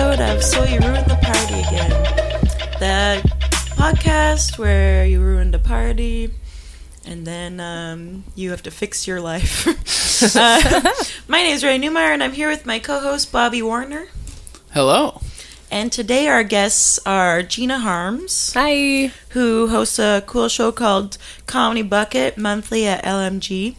episode of So You Ruined the Party Again, the podcast where you ruined a party and then um, you have to fix your life. uh, my name is Ray Newmeyer, and I'm here with my co host Bobby Warner. Hello. And today our guests are Gina Harms, Hi. who hosts a cool show called Comedy Bucket monthly at LMG,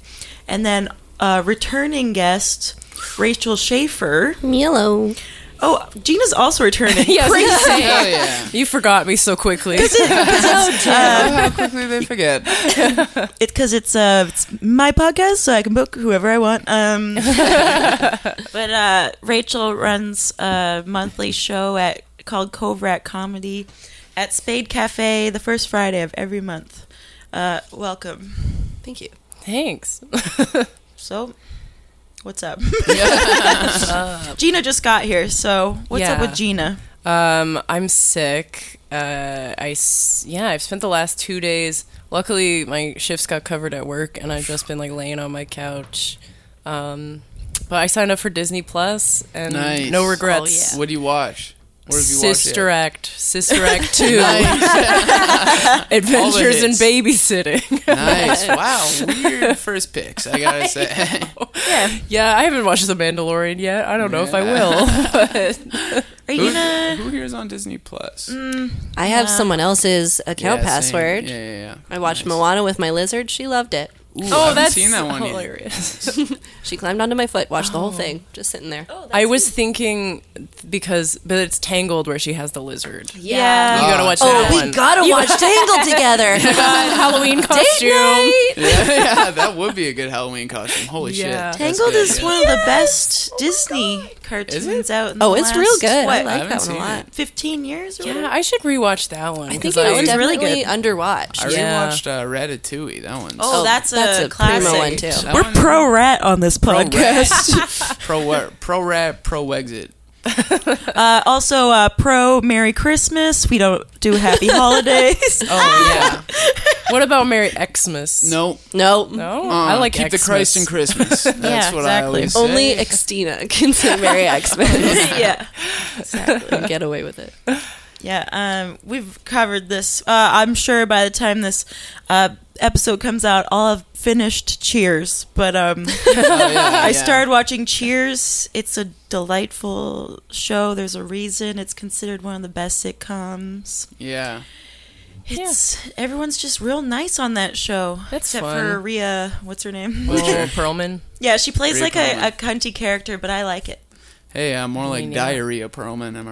and then a returning guest, Rachel Schaefer. Yellow. Oh, Gina's also returning. Yes. Hell yeah. You forgot me so quickly. Oh, how quickly they forget. It's because it's uh it's my podcast, so I can book whoever I want. Um, but uh, Rachel runs a monthly show at called Cove Rat Comedy at Spade Cafe the first Friday of every month. Uh, welcome. Thank you. Thanks. So, what's up? Gina just got here, so what's up with Gina? Um, I'm sick. Uh, I s- yeah, I've spent the last two days. Luckily, my shifts got covered at work, and I've just been like laying on my couch. Um, but I signed up for Disney Plus, and Nice. no regrets. Oh, What do you watch? What have you watched? Sister? Act, Sister Act Two, Adventures in. Babysitting. nice. Wow. Weird first picks, I gotta say. Yeah, yeah, I haven't watched The Mandalorian yet. I don't know if I will. But are you who, gonna? who here is on Disney Plus? Mm, I have uh, someone else's account Yeah, password. Yeah, yeah, yeah. I watched Nice. Moana with my lizard. She loved it. Ooh, oh, I oh, haven't that's seen that one hilarious. She climbed onto my foot, watched the whole oh. thing, just sitting there. Oh, I was thinking because, but it's Tangled where she has the lizard. You Yeah. You gotta ah. watch Oh, that we one. gotta watch Tangled together. God, Halloween costume. night. Yeah, yeah, that would be a good Halloween costume. Holy Yeah. shit. That's Tangled is yeah. one of the best Disney cartoons out. In Oh, the it's last, real good. What, I like haven't that one seen a lot. it. Fifteen years or Yeah, whatever? I should rewatch that one. I think it was was really good. underwatched. I Yeah. rewatched uh, Ratatouille. That one's Oh, Oh, that's a that's a classic. primo one, too. That We're one- pro rat on this Pro podcast. pro wa- pro rat pro exit. uh, also, uh, pro Merry Christmas. We don't do Happy Holidays. Oh yeah. What about Merry Xmas? no. No, no, Uh, I like keep the Christ in Christmas. That's Yeah, what I exactly. always say. only Xtina can say Merry Xmas yeah, and get away with it. yeah. Um, we've covered this. Uh, I'm sure by the time this uh, episode comes out, I'll have finished Cheers. But um, Oh, yeah, I yeah. started watching Cheers. It's a delightful show. There's a reason it's considered one of the best sitcoms. Yeah. It's everyone's just real nice on that show. That's except fun. for Rhea. What's her name? Oh, Perlman. yeah, she plays Rhea like a, Perlman. a cunty character, but I like it. Hey, I'm more like neither. diarrhea Perlman. Am I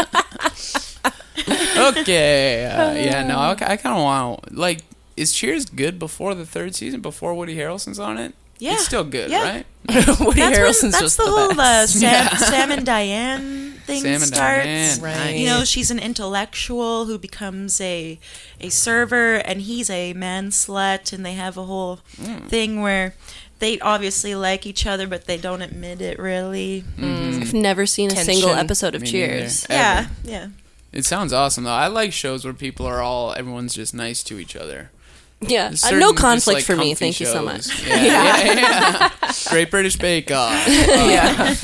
right? okay. Uh, yeah. No, I, I kind of want like. Is Cheers good before the third season? Before Woody Harrelson's on it? Yeah. It's still good, Yeah. right? Woody That's, when, that's just the, the, whole uh, best. Sam, Sam and Diane thing Sam and starts. Diane. Right. You know, she's an intellectual who becomes a a server, and he's a man slut, and they have a whole Mm. thing where they obviously like each other, but they don't admit it really. I've never seen a Tension. single episode of Me Cheers. neither. Yeah, Ever. yeah. It sounds awesome though. I like shows where people are all everyone's just nice to each other. Yeah, There's uh, certain no just, conflict like, for me. comfy Thank you so much. Yeah, yeah, yeah. Great British Bake Off. yeah.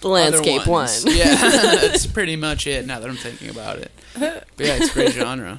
The landscape one. Yeah, that's pretty much it. Now that I'm thinking about it, but yeah, it's a great genre.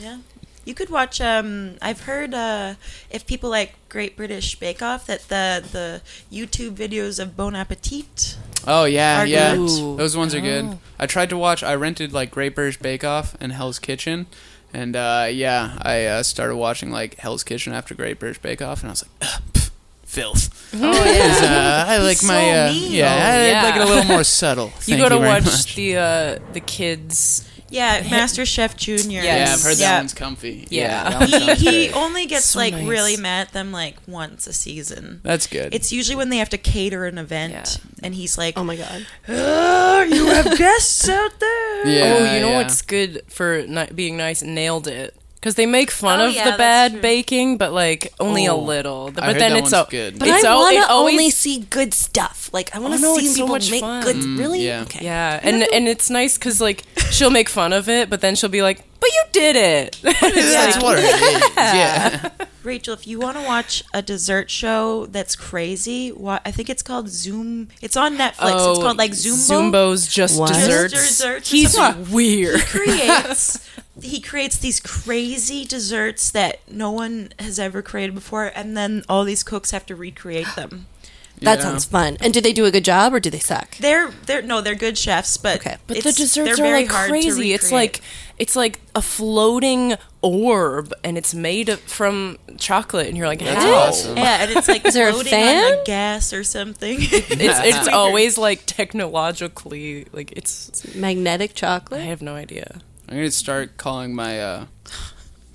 Yeah. You could watch. Um, I've heard uh, if people like Great British Bake Off, that the the YouTube videos of Bon Appetit. Oh yeah, Are yeah. good. Those ones are good. Oh. I tried to watch. I rented like Great British Bake Off and Hell's Kitchen, and uh, yeah, I uh, started watching like Hell's Kitchen after Great British Bake Off, and I was like, pff, filth. Oh 'Cause, uh, I like He's my so uh, mean. yeah, Oh, I like it a little more subtle. You Thank gotta very watch much. the uh, the kids. Yeah, Master Chef Junior. Yeah, I've heard that Yeah. one's comfy. Yeah. that one He, he only gets So like nice. really mad at them like once a season. That's good. It's usually when they have to cater an event, Yeah. and he's like, Oh my god. "Oh, you have guests out there." Yeah, oh, you know yeah. what's good for ni- being nice? Nailed it. Because they make fun Oh, of yeah, the bad baking, but like only a Oh, little. But I then it's one's al- good. But It's I want to always- only see good stuff. Like I want Oh, to no, see it's so people much make fun. good. Mm, really? yeah. Okay. Yeah, and and it's nice because like she'll make fun of it, but then she'll be like, "But you did it." It's That's what it is. Yeah. Rachel, if you want to watch a dessert show that's crazy, wa- I think it's called Zoom. It's on Netflix. it's called like Zumbo. Zumbo's just What? Just desserts. desserts He's something. weird. creates he creates these crazy desserts that no one has ever created before, and then all these cooks have to recreate them. That Yeah. sounds fun. And do they do a good job or do they suck? They're they're no, they're good chefs, but Okay. But it's- the desserts they're are very like hard to crazy. It's recreate. like it's like a floating orb, and it's made of, from chocolate, and you're like, That's how? awesome. yeah, and it's like there a floating fan? on the gas or something. It's it's always like technologically like it's. Magnetic chocolate. I chocolate? have no idea. I'm gonna start calling my uh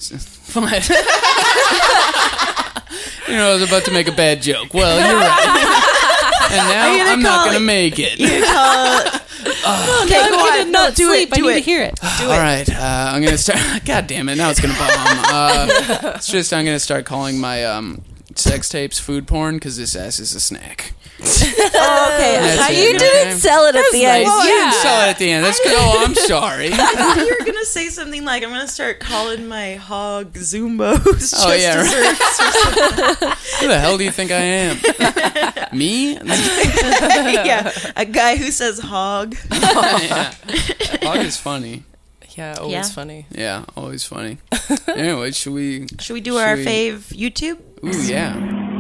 my- You know, I was about to make a bad joke. Well, you're right. And now I'm not call gonna it- make it. okay, I'm go gonna on. not No, do sleep. it. I Do need it. to hear it. All right, uh, I'm gonna start. God damn it! Now it's gonna bomb. Uh, it's just I'm gonna start calling my um, sex tapes food porn because this ass is a snack. Oh, okay. That's I, it. You didn't sell it at the end. Well, I Yeah. didn't sell it at the end. That's good. Oh, I'm sorry. I thought you were gonna say something like, "I'm gonna start calling my hog Zumbos." Oh, yeah, right. desserts. Who the hell do you think I am? Me? yeah, a guy who says hog. yeah. Hog is funny. Yeah, always Yeah. funny. Yeah, always funny. Anyway, should we? Should we do our we- fave YouTube? Ooh, yeah.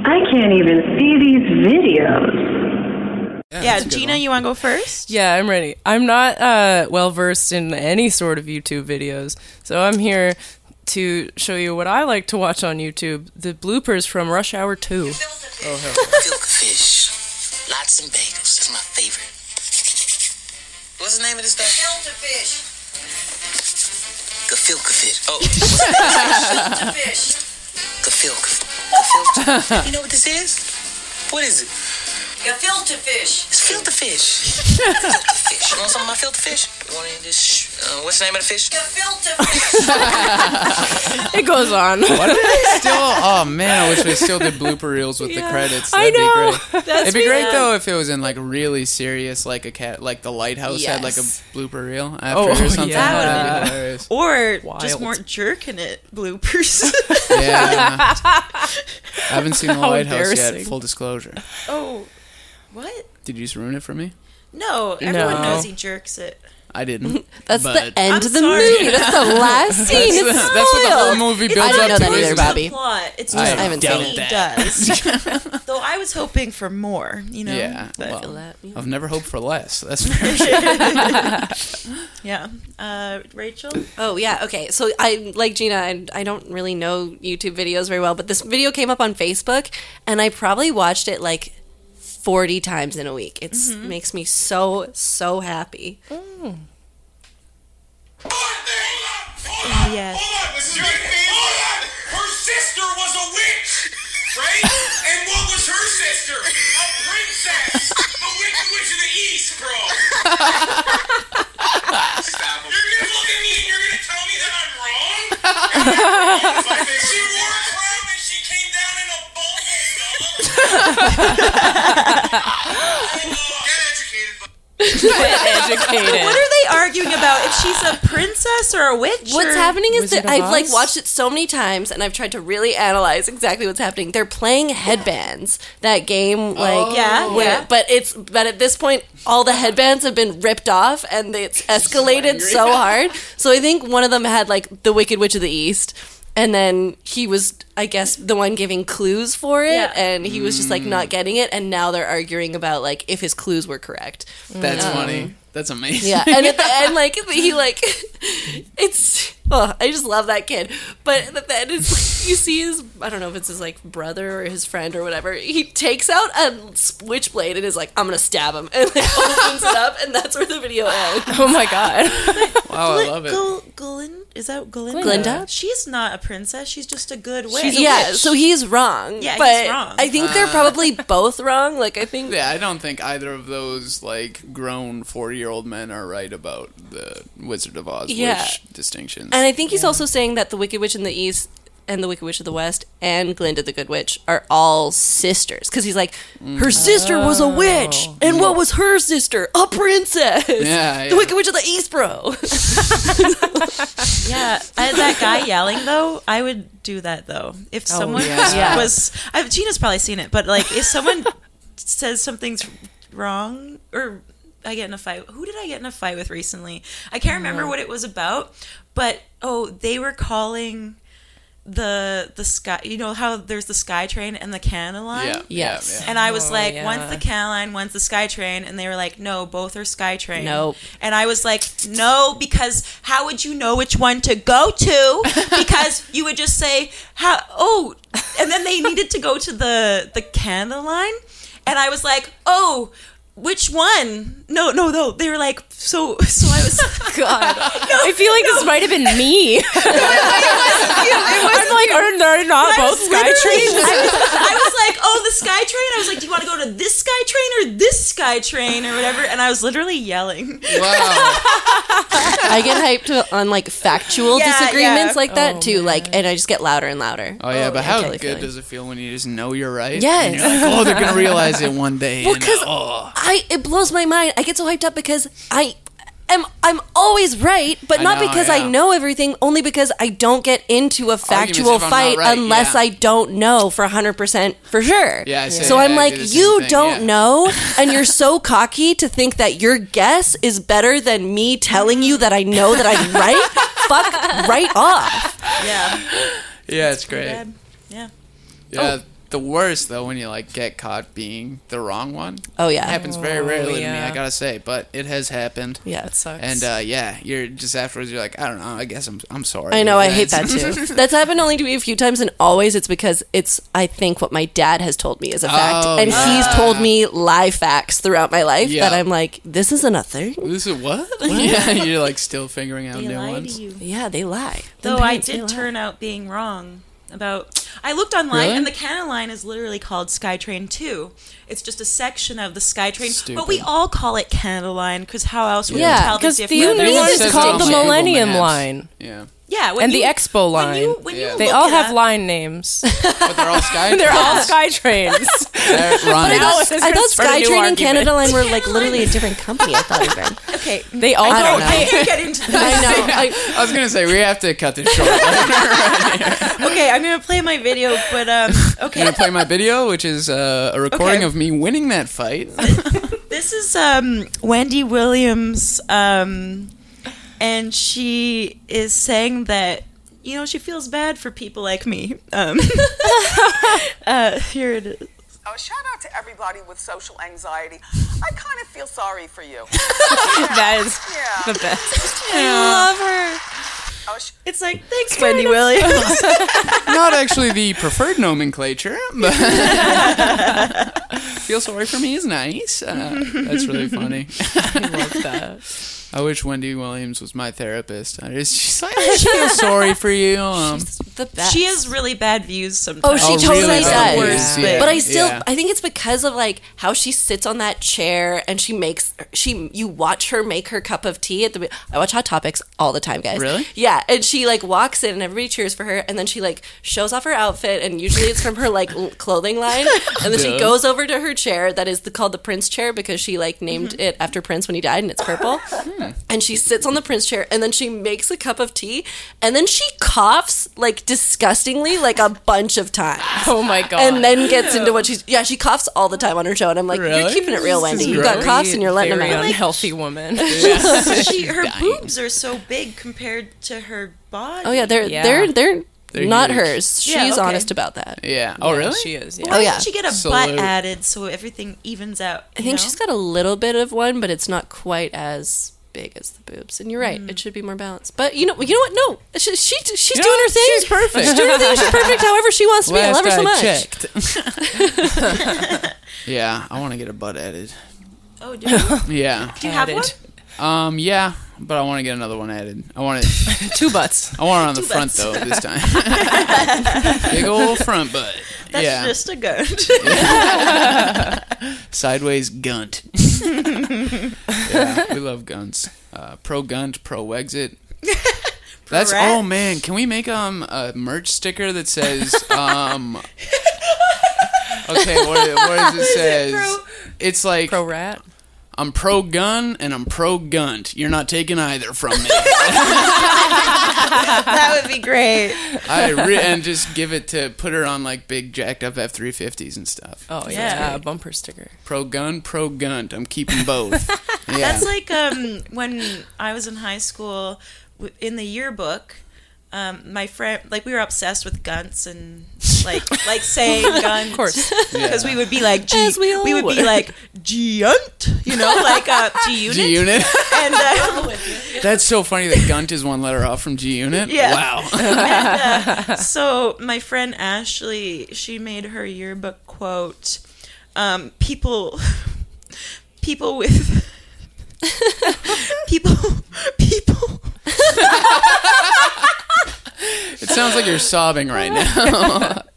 I can't even see these videos. Yeah, that's a good Gina, one. you want to go first? Yeah, I'm ready. I'm not uh, well versed in any sort of YouTube videos, so I'm here to show you what I like to watch on YouTube: the bloopers from Rush Hour Two. Filk fish. Lots and bagels. That's my favorite. What's the name of this stuff? Gefilte fish. Gefilte fish. Oh. Gefilte fish. Gefilte. You know what this is? What is it? Gefilte fish. It's filter fish. filter fish. You want some of my filter fish? You want any of this? Uh, what's the name of the fish? Gefilte fish. It goes on. Why do they still? Oh man, I wish they still did blooper reels with the credits. I That'd be know. great. That's It'd be me. great though if it was in like really serious, like a cat, like the lighthouse had like a Yes. blooper reel after Oh, or something. yeah. That'd be hilarious. Or just Wild. more jerking it bloopers. Yeah. I haven't seen the How lighthouse yet. Full disclosure. oh, what? Did you just ruin it for me? No, everyone No. knows he jerks it. I didn't. That's But- the end I'm of the sorry. movie. That's the last scene. That's, It's the- that's what the whole spoiled. movie It's builds I didn't up know to. that either, isn't It's it? Bobby. plot. It's I just haven't seen he it. does. Though I was hoping for more, you know. Yeah. But, Well, I've never hoped for less. That's for sure. yeah. Uh, Rachel. Oh yeah, okay. So I like Gina. I, I don't really know YouTube videos very well, but this video came up on Facebook, and I probably watched it like forty times in a week. It Mm-hmm. makes me so so happy. Yes. Hold on, this is my favorite. Hold on! Her sister was a witch, right? and what was her sister? A princess! The Wicked Witch of the East, bro! Stop him. You're gonna look at me and you're gonna tell me that I'm wrong? Am I wrong? It's my favorite. She wore educated. Educated. What are they arguing about? If she's a princess or a witch? What's or- happening is Wizard that of I've like Oz? watched it so many times, and I've tried to really analyze exactly what's happening. They're playing headbands. That game, like oh, Yeah, where- yeah. but it's but at this point, all the headbands have been ripped off, and it's escalated so hard. So I think one of them had like the Wicked Witch of the East. And then he was, I guess, the one giving clues for it, Yeah. and he was just like not mm. getting it. And now they're arguing about like if his clues were correct. That's mm. funny. Um, That's amazing. Yeah, and at the end, like he like, it's oh, I just love that kid. But at the end, it's you see his I don't know if it's his like brother or his friend or whatever. He takes out a switchblade and is like, I'm gonna stab him, and like opens it up, and that's where the video ends. Oh my god. Wow, I love it. Gl- Glyn- is that Glinda? Glinda? She's not a princess. She's just a good witch. yeah, so he's wrong. Yeah, he's but wrong. I think they're uh, probably both wrong. Like I think Yeah, I don't think either of those like grown forty-year-old men are right about the Wizard of Oz Yeah. witch distinctions. And I think he's also saying that the Wicked Witch in the East and the Wicked Witch of the West and Glinda the Good Witch are all sisters because he's like, her sister was a oh. witch, and what was her sister? A princess. Yeah, the. Wicked Witch of the East, bro. Yeah, I, that guy yelling though, I would do that though. If oh, someone yeah. Yeah. was, I, Gina's probably seen it, but like if someone says something's wrong or I get in a fight, who did I get in a fight with recently? I can't remember mm. what it was about, but oh, they were calling the the sky. You know how there's the sky train and the Canada line. Yeah. Yes. Yeah, And I was Oh, like, yeah. one's the Canada line, one's the SkyTrain, and they were like, no, both are SkyTrain. Nope. And I was like, no, because how would you know which one to go to? Because you would just say, how? Oh, and then they needed to go to the the Canada line, and I was like, oh. Which one? No, no, no. They were like, so, so I was. God, I feel like this might have been me. I'm like, are there not both was sky trains? I was, I was like, oh, the sky train. I was like, do you want to go to this sky train or this sky train or whatever? And I was literally yelling. Wow. I get hyped on like factual Yeah, disagreements yeah. like that Oh, too. Like, and I just get louder and louder. Oh yeah, but oh, I how totally good feel you. does it feel when you just know you're right? Yes. And you're like, oh, they're gonna realize it one day. Well, and, 'cause oh. I it blows my mind. I get so hyped up because I am I'm always right, but I not know, because yeah. I know everything, only because I don't get into a factual if I'm not fight right, unless yeah. I don't know for 100% for sure. Yeah, I say so that. I'm I like, do you thing, don't yeah." know, and you're so cocky to think that your guess is better than me telling you that I know that I'm right. Fuck right off. Yeah. Yeah, it's great. Bad. Yeah. Yeah, oh. The worst though when you like get caught being the wrong one. Oh yeah. It happens very rarely to me. I gotta say, but it has happened. Yeah. That sucks. And uh, yeah, you're just afterwards. You're like, I don't know. I guess I'm. I'm sorry. I know, I hate that That's- too. That's happened only to me a few times, and always it's because it's, I think, what my dad has told me is a fact. Oh, and yeah. he's told me lie facts throughout my life Yeah. that I'm like, this isn't a thing. This is what? yeah, you're like still figuring out They new lie ones. to you. Yeah, they lie. Them Though I parents, they did turn out being wrong about. I looked online, Really? and the Canada line is literally called SkyTrain Two. It's just a section of the SkyTrain, Stupid. but we all call it Canada Line because how else would Yeah, you tell the because difference? the other It one is called the Millennium Line Yeah, yeah, when and the you- Expo When line. you, when Yeah. They all it have up- line names. but they're all sky. They're all trains. sky trains. They're But I running. Now thought, it's I thought start a SkyTrain and. Canada Line were like literally a different company. I thought even. Okay, They all I don't know. I can't get into that. I know. I, I was gonna say we have to cut this short. Okay, I'm gonna play my video, but um, I'm gonna play my video, which is uh, a recording Okay. of me winning that fight. this is um Wendy Williams, um, and she is saying that you know she feels bad for people like me. Um, uh, here it is. Oh, shout out to everybody with social anxiety. I kind of feel sorry for you. That is Yeah. the best. I love her. Oh, It's like thanks, Wendy Williams. Not actually the preferred nomenclature, but feel sorry for me is nice. Uh, that's really funny. I love that. I wish Wendy Williams was my therapist. I just, she's like, I feel sorry for you. Um, the best. she has really bad views sometimes. Oh, sometimes. she Oh, totally really? does. Worst, Yeah. but- But I still, Yeah. I think it's because of like how she sits on that chair and she makes she. You watch her make her cup of tea at the. I watch Hot Topics all the time, guys. Really? Yeah, and she like walks in and everybody cheers for her, and then she like shows off her outfit, and usually it's from her like clothing line, and then she goes over to her chair that is the, called the Prince chair because she like named it after Prince when he died, and it's purple. Hmm. And she sits on the Prince chair, and then she makes a cup of tea, and then she coughs like disgustingly, like a bunch of times Oh my god. and then gets into what she's yeah she coughs all the time on her show and i'm like you're keeping it real wendy is you got coughs and you're letting them out unhealthy woman. she her boobs are so big compared to her body. oh yeah they're Yeah. they're they're, They're not huge. hers she's Yeah, okay. honest about that yeah. Oh, really? She is. Yeah. Oh, Why Oh, yeah. didn't she get a Salute. butt added so everything evens out? i think she's got a little bit of one but it's not quite as big as the boobs and you're right it should be more balanced but you know you know what no she, she she's You doing know, her thing she's perfect. she's doing her thing she's perfect however she wants to be i love her so much checked. yeah, I want to get a butt added. Oh, do you, Yeah. do you have one? Um. Yeah, but I want to get another one added. I want it. Two butts. I want it on the Two front butts. though this time. Big old front butt. That's yeah. just a gun. Sideways gunt. yeah, we love guns. Uh, pro gunt, pro exit. That's rat? oh man, can we make um a merch sticker that says um Okay, what, what does it says? It's like Pro rat. I'm pro gun and I'm pro gunt. You're not taking either from me. that would be great. I re- and just give it to put her on like big jacked up F three fifties and stuff. Oh Yeah. yeah, bumper sticker. Pro gun, pro gunt. I'm keeping both. Yeah. That's like um, when I was in high school, in the yearbook. Um, my friend, like we were obsessed with guns and like like saying guns, Of course. because we would be like G, As we all would be like G-unt, you know, like uh, G unit, G unit. and uh, That's so funny that gunt is one letter off from G unit. Yeah. Wow. so my friend Ashley, she made her yearbook quote, um, "People, people with people, people." It sounds like you're sobbing right now.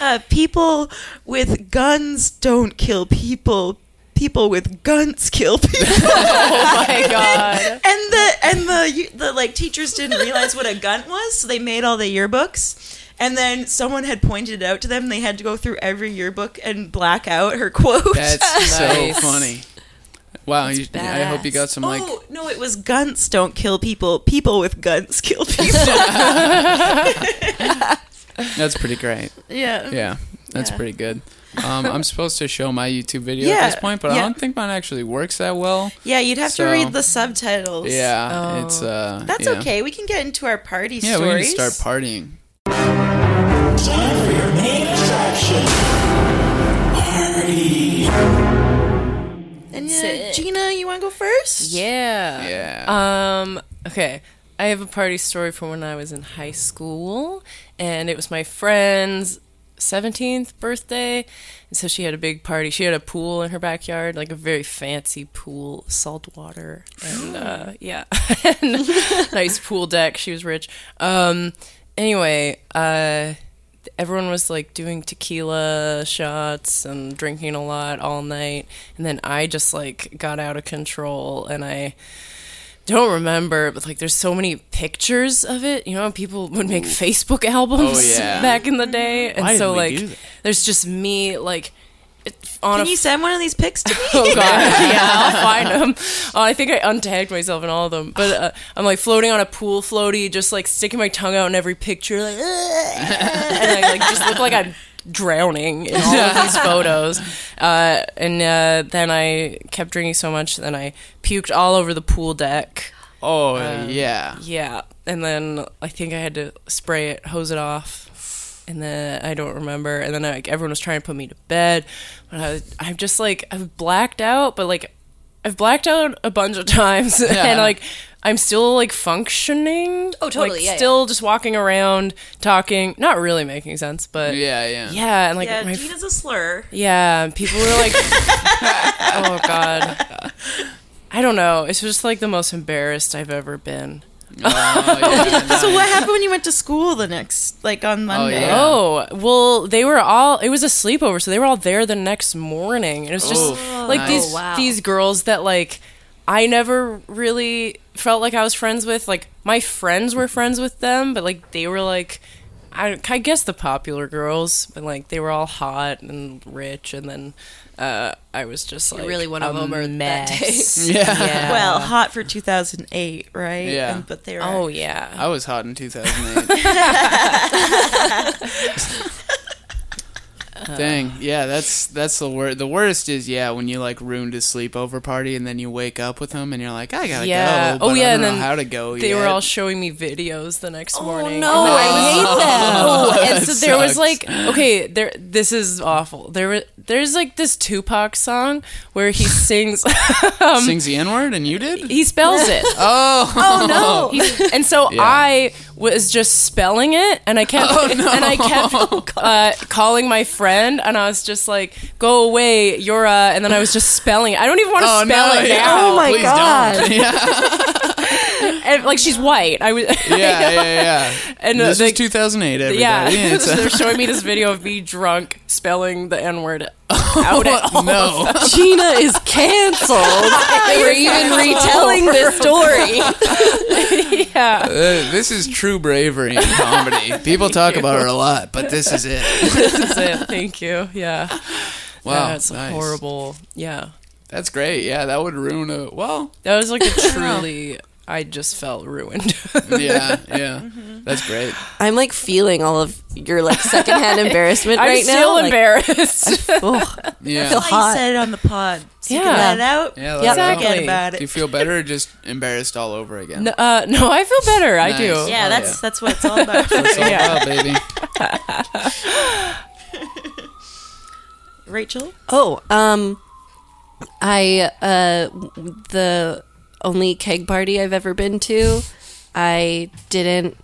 Uh, people with guns don't kill people. People with guns kill people. Oh my god. and the and the the like teachers didn't realize what a gun was, so they made all the yearbooks. And then someone had pointed it out to them. They had to go through every yearbook and black out her quote. That's so funny. Wow, you, I hope you got some like oh no, it was guns don't kill people. People with guns kill people. that's pretty great. yeah. Yeah, that's Yeah. pretty good. Um, I'm supposed to show my YouTube video Yeah, at this point, but I don't think mine actually works that well. Yeah, you'd have So- to read the subtitles. Yeah, Oh. it's uh. That's yeah. okay. We can get into our party Yeah, stories. we can start partying. Time for your main attraction. And uh, Gina, you want to go first? Yeah. Yeah. Um. Okay. I have a party story from when I was in high school, and it was my friend's seventeenth birthday, and so she had a big party. She had a pool in her backyard, like a very fancy pool, salt water, and uh, yeah, and nice pool deck. She was rich. Um. Anyway, uh, everyone was like doing tequila shots and drinking a lot all night, and then I just like got out of control, and I don't remember, but like there's so many pictures of it. You know, people would make Facebook albums Oh, yeah. back in the day, and Why so like there's just me like it- on Can a you send one of these pics to me? Oh god, yeah, I'll find them. Oh, I think I untagged myself in all of them. But uh, I'm like floating on a pool floaty, just like sticking my tongue out in every picture, like, and I like just look like I'm drowning in all of these photos. Uh, and uh, then I kept drinking so much, then I puked all over the pool deck. Oh Uh, yeah. Yeah, and then I think I had to spray it, hose it off, and then I don't remember. And then like everyone was trying to put me to bed, but I, I'm just like I've blacked out, but like I've blacked out a bunch of times, and like I'm still like functioning. Oh, totally, Like, yeah, yeah. still just walking around, talking, not really making sense, but Yeah, yeah. yeah, and like yeah, my is a slur. yeah, people were like, "Oh God." I don't know. It's just like the most embarrassed I've ever been. Oh, yeah, So what happened when you went to school the next, like on oh, Monday? yeah. Oh, well, they were all it was a sleepover, so they were all there the next morning. And it was just Oof, like nice. these Oh, wow. these girls that like I never really felt like I was friends with. Like my friends were friends with them, but like they were like I, I guess the popular girls, but like they were all hot and rich, and then uh, I was just like really one a of 'em or that mess. Yeah. yeah. Well, hot for 2008, right? Yeah. And, but they were. oh yeah. I was hot in 2008. Dang, yeah, that's that's the worst. The worst is yeah when you like ruined a sleepover party and then you wake up with them and you're like I gotta Yeah. go. But Oh, yeah, I don't and know then how to go. They yet. were all showing me videos the next morning. no, And I hate that. Oh, and so That there was like, okay, there. This is awful. There, wa- there's like this Tupac song where he sings. sings the N word and you did. he spells it. Oh, oh no! and so Yeah. I was just spelling it, and I kept and I kept uh, calling my friend, and I was just like, "Go away, you're," uh, and then I was just spelling it. I don't even want to Oh, spell no, it yeah. now. Oh my Please God. don't. Yeah, And, like she's white. I was. yeah, yeah, yeah. And uh, this the- is 2008. Everybody. Yeah, It's so they're showing me this video of me drunk spelling the N word out at all. no. Gina is canceled for even retelling this story. yeah. Uh, this is true bravery in comedy. People talk about her a lot, but this is it. this is it. Thank you. Yeah. Wow, That's nice. horrible. Yeah. That's great. Yeah, that would ruin a well. That was like a truly. I just felt ruined. Yeah, yeah. That's great. I'm like feeling all of your like secondhand embarrassment right now. I'm right still now. like, embarrassed. oh, Yeah. I feel I hot. said it on the pod. So Yeah. yeah. Get that out. Yeah, Yeah. let it go. Forget Exactly. about Do you feel better or just embarrassed all over again? no, uh, no, I feel better. I do. Yeah, Oh, that's yeah. that's what it's all about. That's all Yeah. about, baby. Rachel. Oh, um, I uh, the only keg party I've ever been to, I didn't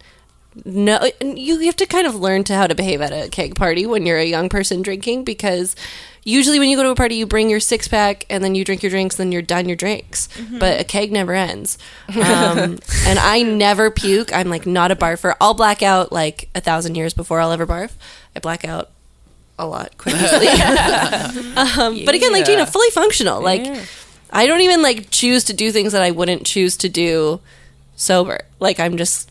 know. You have to kind of learn to how to behave at a keg party when you're a young person drinking because. Usually, when you go to a party, you bring your six pack and then you drink your drinks, and then you're done your drinks. But a keg never ends. Um, and I never puke. I'm like not a barfer. I'll black out like a thousand years before I'll ever barf. I black out a lot quickly. um, But again, like Yeah. Gina, fully functional. Like Yeah. I don't even like choose to do things that I wouldn't choose to do sober. Like I'm just,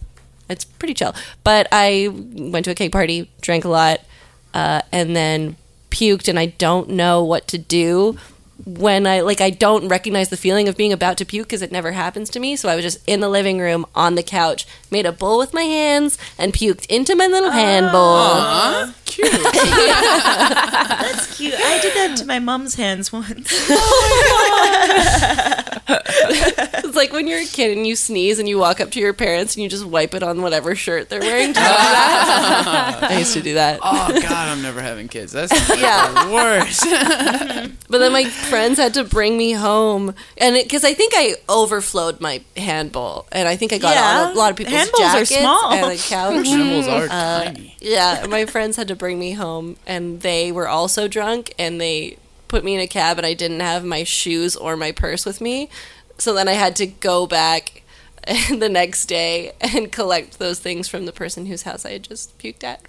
it's pretty chill. But I went to a cake party, drank a lot, uh, and then puked, and I don't know what to do when I like I don't recognize the feeling of being about to puke because it never happens to me. So I was just in the living room on the couch, made a bowl with my hands, and puked into my little hand bowl. Aw, cute. That's cute. I did that to my mom's hands once. It's like when you're a kid and you sneeze and you walk up to your parents and you just wipe it on whatever shirt they're wearing. Do you do that? I used to do that. Oh God, I'm never having kids. That's Yeah. the worst. But then my friends had to bring me home, and because I think I overflowed my hand bowl, and I think I got Yeah. on a lot of people's Hand bowls are small. and the couch. Animals are Uh, tiny. yeah, my friends had to bring me home, and they were also drunk, and they put me in a cab, and I didn't have my shoes or my purse with me, so then I had to go back the next day and collect those things from the person whose house I had just puked at.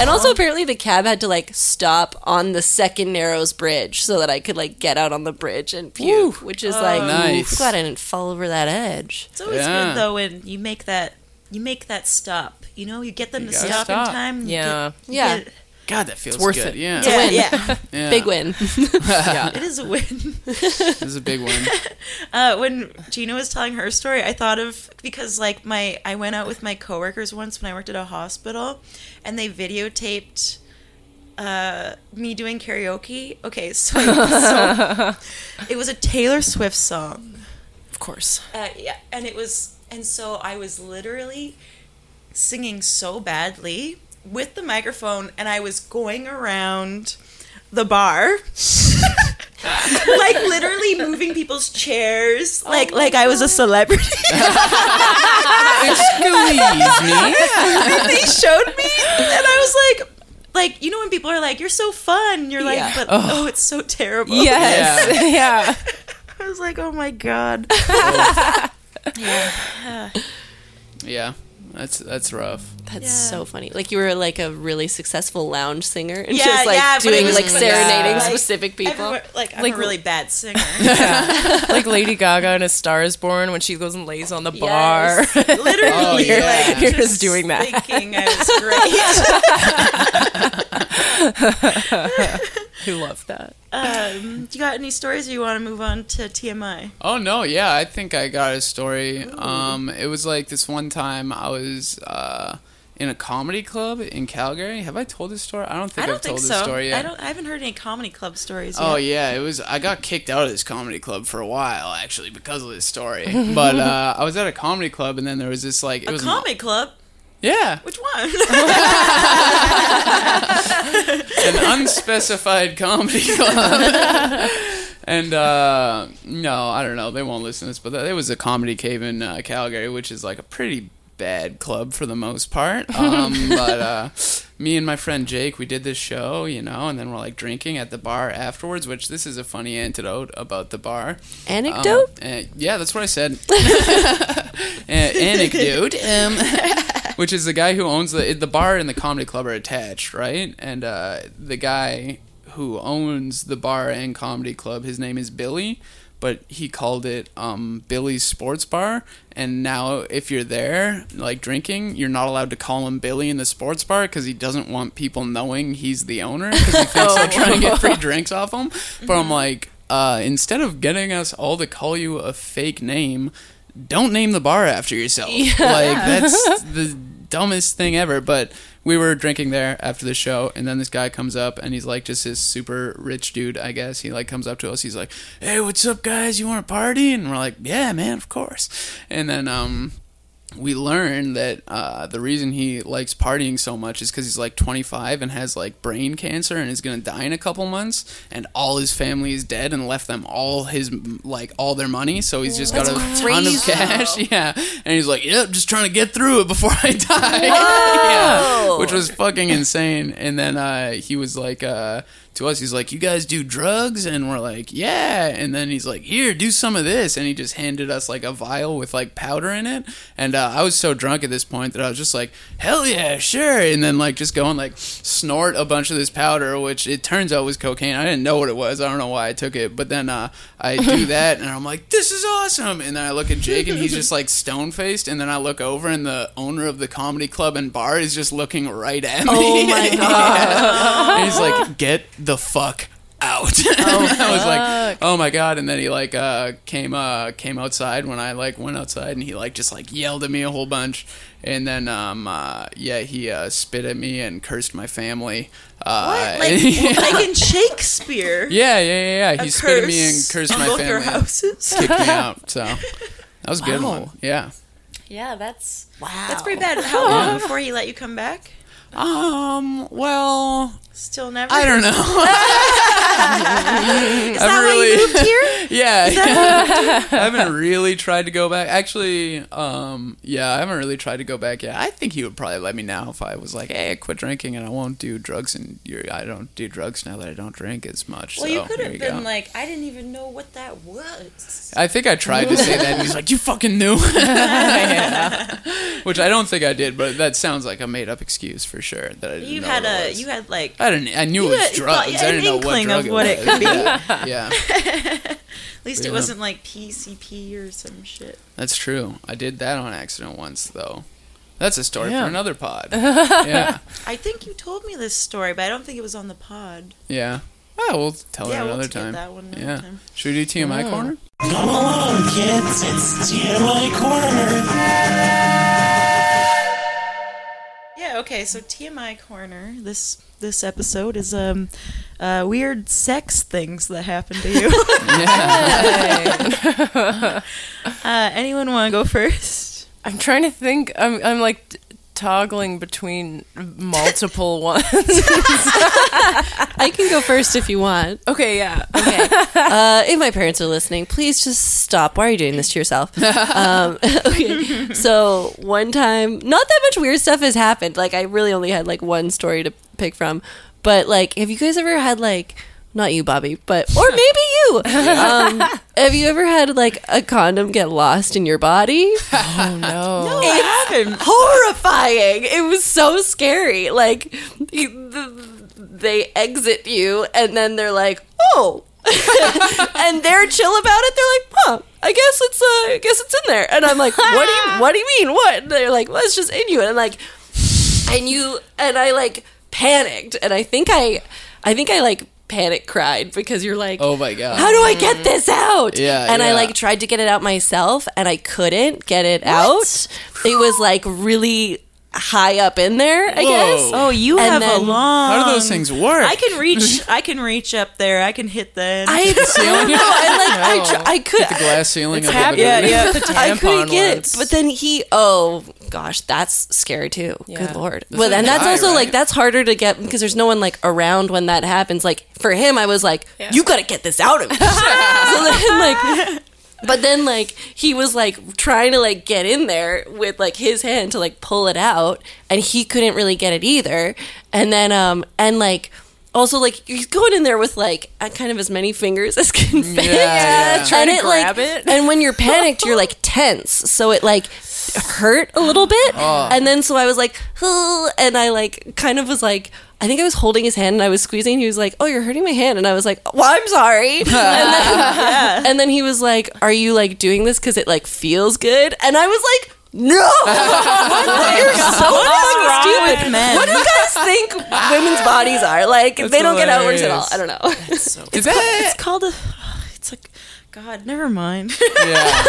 And also apparently the cab had to like stop on the second Narrows bridge so that I could like get out on the bridge and puke, which is like Nice. glad I didn't fall over that edge. It's always Yeah. good though when you make that you make that stop. You know, you get them You to stop, stop. in time. Yeah. get- Yeah. get- God, that feels worth good. it. Yeah. it's yeah, win. yeah. Yeah. Big win. Yeah. It is a win. This is a big one. Uh, when Gina was telling her story, I thought of because like my I went out with my coworkers once when I worked at a hospital, and they videotaped uh, me doing karaoke. Okay, so, so it was a Taylor Swift song. Of course. Uh, yeah, and it was, and so I was literally singing so badly with the microphone, and I was going around the bar, like literally moving people's chairs, oh like like I was a celebrity. Squeeze me. and they showed me, and I was like. Like you know when people are like you're so fun you're like Yeah. but oh. it's so terrible Yes. Yeah. I was like oh my god yeah. Yeah, that's that's rough. That's Yeah. so funny. Like you were like a really successful lounge singer and Yeah, just like yeah, doing like just, serenading like, specific people. Everyone- like I'm Like- a really bad singer like Lady Gaga in A Star Is Born when she goes and lays on the bar. Literally Oh, you're yeah. like You're just just doing that. thinking I was great Who love that? um, you got any stories or you want to move on to TMI Oh no, yeah, I think I got a story. Um, it was like this one time I was uh, in a comedy club in Calgary. Have I told this story? I don't think I don't have think told so this story yet. I don't I haven't heard any comedy club stories Oh yeah, it was. I got kicked out of this comedy club for a while actually because of this story. but uh, I was at a comedy club and then there was this like it a was comedy club yeah, which one an unspecified comedy club. and uh, no, I don't know. They won't listen to this, but it was a comedy cave in uh, Calgary, which is like a pretty bad club for the most part. Um, but uh, me and my friend Jake, we did this show, you know, and then we're like drinking at the bar afterwards. Which this is a funny antidote about the bar. Anecdote? Um, uh, yeah, that's what I said. A- anecdote. Um, which is the guy who owns the the bar and the comedy club are attached, right? And uh, the guy who owns the bar and comedy club. His name is Billy, but he called it um, Billy's Sports Bar. And now, if you're there, like drinking, you're not allowed to call him Billy in the sports bar because he doesn't want people knowing he's the owner because he thinks they'll try and get free drinks off him. But I'm like, uh, instead of getting us all to call you a fake name, don't name the bar after yourself. Like that's the dumbest thing ever. But we were drinking there after the show, and then this guy comes up, and he's like just this super rich dude, I guess. He like comes up to us. He's like, "Hey, what's up, guys? You want to party?" And we're like, "Yeah, man, of course." And then um, we learn that uh, the reason he likes partying so much is because he's like 25 and has like brain cancer and is gonna die in a couple months, and all his family is dead and left them all his like all their money. So he's just got a ton of cash. Yeah, and he's like, "Yep, just trying to get through it before I die." yeah, which was fucking insane. And then uh, he was like. Uh, to us, he's like, "You guys do drugs?" And we're like, "Yeah." And then he's like, "Here, do some of this." And he just handed us like a vial with like powder in it. And uh, I was so drunk at this point that I was just like, "Hell yeah, sure!" And then like just going like snort a bunch of this powder, which it turns out was cocaine. I didn't know what it was. I don't know why I took it. But then uh, I do that, and I'm like, "This is awesome!" And then I look at Jake, and he's just like stone faced. And then I look over, and the owner of the comedy club and bar is just looking right at me. Oh my Yeah. And he's like, "Get the fuck out!" and I was like, "Oh my god!" And then he like uh, came uh, came outside when I like went outside, and he like just like yelled at me a whole bunch. And then um, uh, yeah, he uh, spit at me and cursed my family. Uh, What? Like, like in Shakespeare? yeah, yeah, yeah, yeah. He spit at me and cursed my both your family. houses? Kicked me out. So that was a good one. Yeah. Yeah, that's wow. That's pretty bad. How long before he let you come back? Um. Well, Still never. I don't know. Is I'm that really- why you moved here? Yeah, I haven't really tried to go back. Actually, um, yeah, I haven't really tried to go back yet. I think he would probably let me now if I was like, "Hey, I quit drinking and I won't do drugs, and I don't do drugs now that I don't drink as much." Well, so you could have been go. like, I didn't even know what that was. I think I tried to say that, and he's like, "You fucking knew," which I don't think I did, but that sounds like a made-up excuse for sure. That I didn't You had a, you had like I didn't. I knew it was had- drugs. yeah, I didn't know what drug of what it was. could be. Yeah, yeah, least it wasn't like PCP or some shit. that's true. I did that on accident once, though. That's a story Yeah. for another pod. yeah, I think you told me this story, but I don't think it was on the pod. yeah. Well, we'll tell Yeah, it we'll another get time. that one another yeah. time. Should we do TMI corner? Come along, kids. It's TMI Corner. Yeah, okay, so TMI corner. This this episode is um uh weird sex things that happen to you. Uh anyone want to go first? I'm trying to think. I'm I'm like t- toggling between multiple ones. I can go first if you want. okay, yeah. Okay. Uh, if my parents are listening, please just stop. Why are you doing this to yourself? Um, okay. So one time, not that much weird stuff has happened. Like I really only had like one story to pick from. But like, have you guys ever had like? Not you, Bobby, but or maybe you. Um, have you ever had like a condom get lost in your body? Oh no. I haven't. horrifying. It was so scary. Like they exit you, and then they're like, "Oh," and they're chill about it. They're like, "Huh." I guess it's uh, I guess it's in there, and I'm like, "What do you What do you mean? What?" And they're like, "Well, it's just in you," and I'm like, and you and I like panicked, and I think I, I think I like panic cried because you're like, Oh my god. how do I get mm-hmm. this out? Yeah, And I like tried to get it out myself and I couldn't get it out. It was like really high up in there, I Whoa. guess. Oh, you And have a long. How do those things work? I can reach. I can reach up there. I can hit the. I don't know. I like I, tr- I could the glass ceiling of happened. the Yeah, yeah. The I couldn't get it. But then he oh gosh, that's scary too. Yeah. Good lord. That's Well, and that's die, also like that's harder to get because there's no one like around when that happens. Like for him, I was like, you got to get this out of me. so then like. But then, like, he was like trying to like get in there with like his hand to like pull it out, and he couldn't really get it either. And then, um, and like, also like he's going in there with like kind of as many fingers as can fit. yeah. Trying And to like- grab it. And when you're panicked, you're like tense, so it like hurt a little bit. Oh. And then so I was like, "Huh," and I like kind of was like, I think I was holding his hand and I was squeezing. He was like, "Oh, you're hurting my hand," and I was like, "Well, I'm sorry." and, then, and then he was like, "Are you like doing this because it like feels good?" And I was like. No, What? you're so fucking stupid. with men? What do you guys think women's bodies are like? That's they don't get outwards at all. I don't know. Is that? It's called a. It's like, God, never mind. Yeah.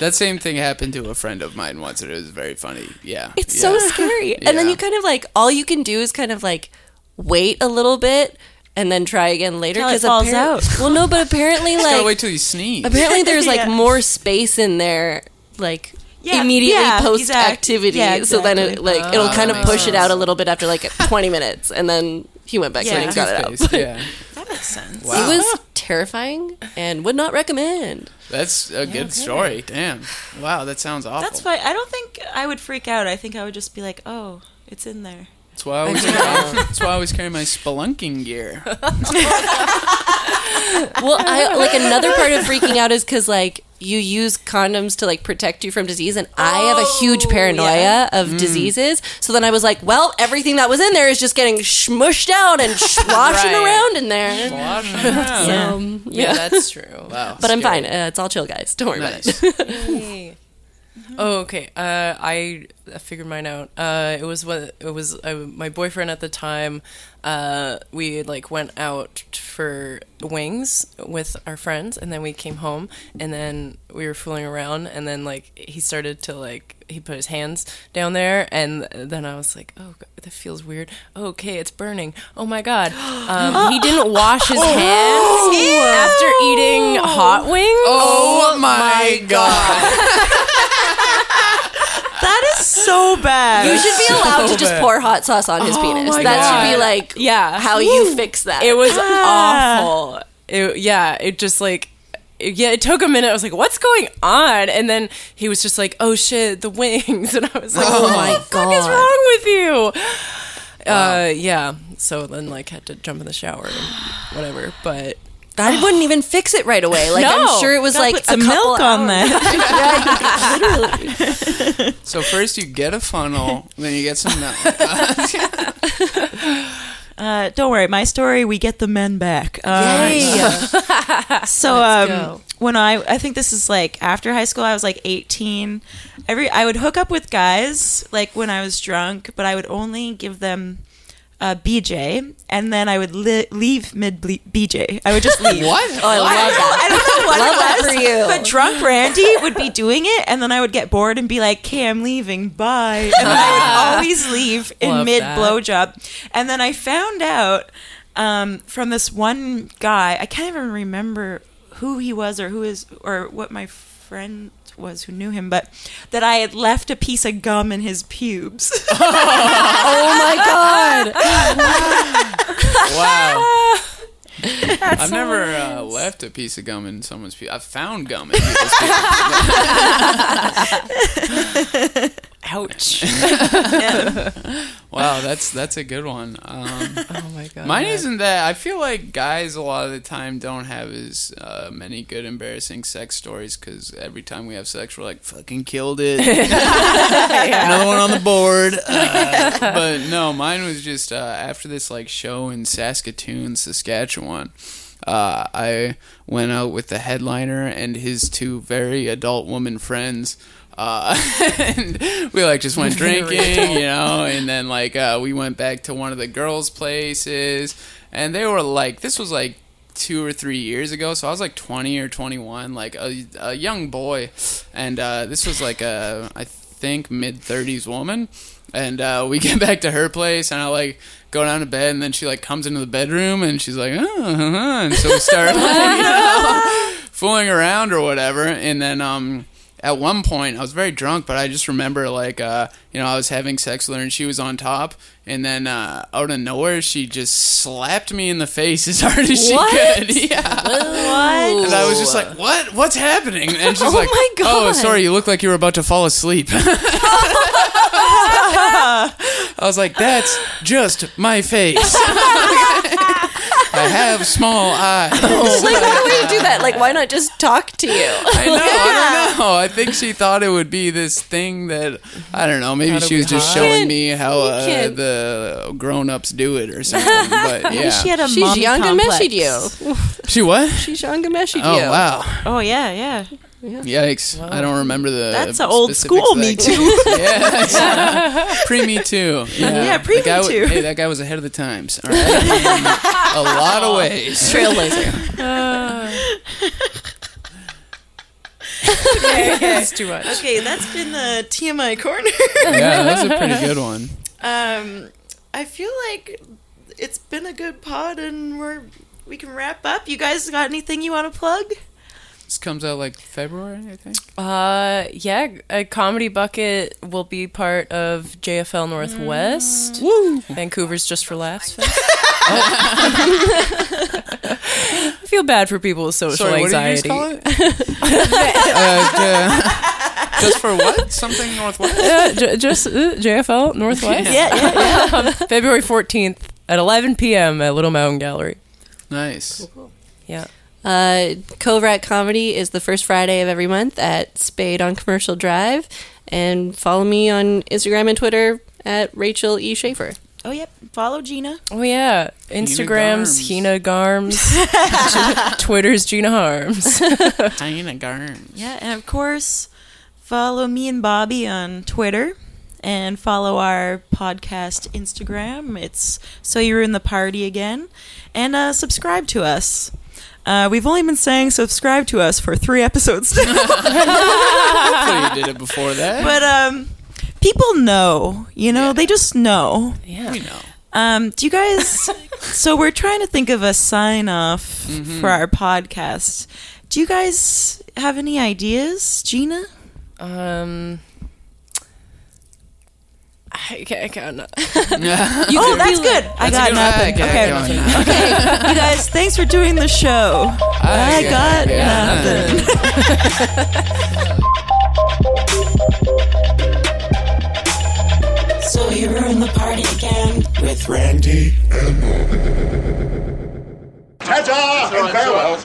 that same thing happened to a friend of mine once, and it was very funny. Yeah. It's yeah. so scary. And then you kind of like all you can do is kind of like wait a little bit and then try again later because it 'cause falls apparent- out. Well, no, but apparently Just gotta like wait till you sneeze. apparently there's like Yeah. more space in there like Yeah, immediately yeah, post exact- activity yeah, so then it exactly. like it'll Oh, kind of makes push it out a little bit after like 20 minutes and then he went back Yeah. in and got it out Toothpaste, yeah. that makes sense. Wow. it was terrifying and would not recommend That's a good story. Damn. Wow, that sounds awful. That's why I don't think I would freak out. I think I would just be like, oh, it's in there. That's why I always carry, that's why I always carry my spelunking gear. well I like another part of freaking out is because like you use condoms to like protect you from disease and i have a huge paranoia of diseases so then i was like well everything that was in there is just getting smushed out and sloshing Right. around in there Washing around. Yeah. um, Yeah, yeah that's true. Wow. but i'm fine uh, it's all chill guys don't worry Nice. about it Oh, okay. Uh, I I figured mine out. Uh, it was what it was. Uh, my boyfriend at the time. Uh, we like went out for wings with our friends, and then we came home, and then we were fooling around, and then like he started to like he put his hands down there, and then I was like, oh, God, that feels weird. Oh, okay, it's burning. Oh my god. Um, he didn't wash his hands after eating hot wings. Oh, my god. That is so bad. you should be allowed to just bad. pour hot sauce on his penis my that should be like Yeah. how you fix that It was Ah. awful. It, yeah, it just like it- yeah, it took a minute. I was like, "What's going on?" And then he was just like, "Oh shit, the wings!" And I was like, Oh "What my the fuck is wrong with you?" Uh, yeah. So then, like, had to jump in the shower and whatever. But I wouldn't even fix it right away. Like No. I'm sure it was like put some a couple milk on that. Yeah, literally. So first you get a funnel, then you get some milk. Uh, don't worry, my story. We get the men back. Uh, Yay. So um, when I I think this is like after high school, I was like 18. Every I would hook up with guys like when I was drunk, but I would only give them uh, BJ, and then I would li- leave mid BJ. I would just leave. what? Oh, I love that. I don't know what Love it that was, for you. But drunk Randy would be doing it, and then I would get bored and be like, "Okay, I'm leaving. Bye." And then I would always leave in Love mid that. blowjob. And then I found out um, from this one guy. I can't even remember who he was or who is or what my friend was who knew him, but that I had left a piece of gum in his pubes. oh my god. Wow. I've never uh, left a piece of gum in someone's pee. I've found gum in people's pee. ouch. Wow, that's that's a good one. Um, oh my god. mine isn't that. I feel like guys a lot of the time don't have as uh, many good embarrassing sex stories because every time we have sex, we're like, "Fucking killed it." Another one on the board. Uh, but no, mine was just uh, after this like show in Saskatoon, Saskatchewan. Uh, I went out with the headliner and his two very adult woman friends. Uh, and we like just went drinking, you know, and then like uh, we went back to one of the girls' places, and they were like, this was like two or three years ago, so I was like twenty or twenty one, like a, a young boy, and uh, this was like a I think mid thirties woman, and uh, we get back to her place, and I like go down to bed, and then she like comes into the bedroom, and she's like, oh, uh-huh," and so we start like, you know, fooling around or whatever, and then um at one point I was very drunk, but I just remember like uh, you know I was having sex with her and she was on top, and then uh, out of nowhere she just slapped me in the face as hard as she could. Yeah. what? And I was just like, "What? What's happening?" And she's Oh like, "Oh, sorry, you look like you were about to fall asleep." I was like, "That's just my face." I have small eyes. like, why would you do that? Like, why not just talk to you? I know. I don't know. I think she thought it would be this thing that I don't know. Maybe How to she be was just hot. showing me how uh, can't- the grown-ups do it or something. But yeah, She had a She's mommy young and complex. meshed you. she what? She's young and meshed Oh you. wow! Oh yeah, yeah. Yikes! I don't remember the. That's a old school Me. Too. Yeah, pre Me Too. Yeah, Yeah, pre-Me The guy Too. Hey, that guy was ahead of the times. All right, a lot of ways. Trailblazer. it's too much. Okay, that's been the TMI corner. Yeah, that's a pretty good one. um, I feel like it's been a good pod, and we're we can wrap up. You guys got anything you want to plug? This comes out like February, I think. Uh, yeah, a comedy bucket will be part of JFL Northwest. Woo! Vancouver's Just for Laughs Fest. I feel bad for people with social Sorry, what did you anxiety. just call it? uh, just for what? Something Northwest? Uh, j- just uh, JFL Northwest. Yeah, yeah, yeah. Um, February 14th at 11 p.m. at Little Mountain Gallery. Nice. Cool. Yeah. Uh, Cove Rat Comedy is the first Friday of every month at Spade on Commercial Drive. And follow me on Instagram and Twitter at Rachel E. Schaefer. Oh yep. Follow Gina. Oh, yeah. Instagram's Hina Garms. Twitter's Gina Harms. Hyena Garms. Yeah, and of course, follow me and Bobby on Twitter. And follow our podcast Instagram. It's So You Ruined the Party Again. And uh, subscribe to us. Uh, we've only been saying subscribe to us for three episodes now. You did it before that. but um, people know, you know, they just know. yeah. we know. Um, do you guys? so we're trying to think of a sign off Mm-hmm. for our podcast. Do you guys have any ideas, Gina? Um. I can't, I can't. you oh, that's good. I got nothing. Okay, okay, you guys, thanks for doing the show. I, I got, nothing. nothing. so you ruined the party again with Randy and Ta-ta! And farewell.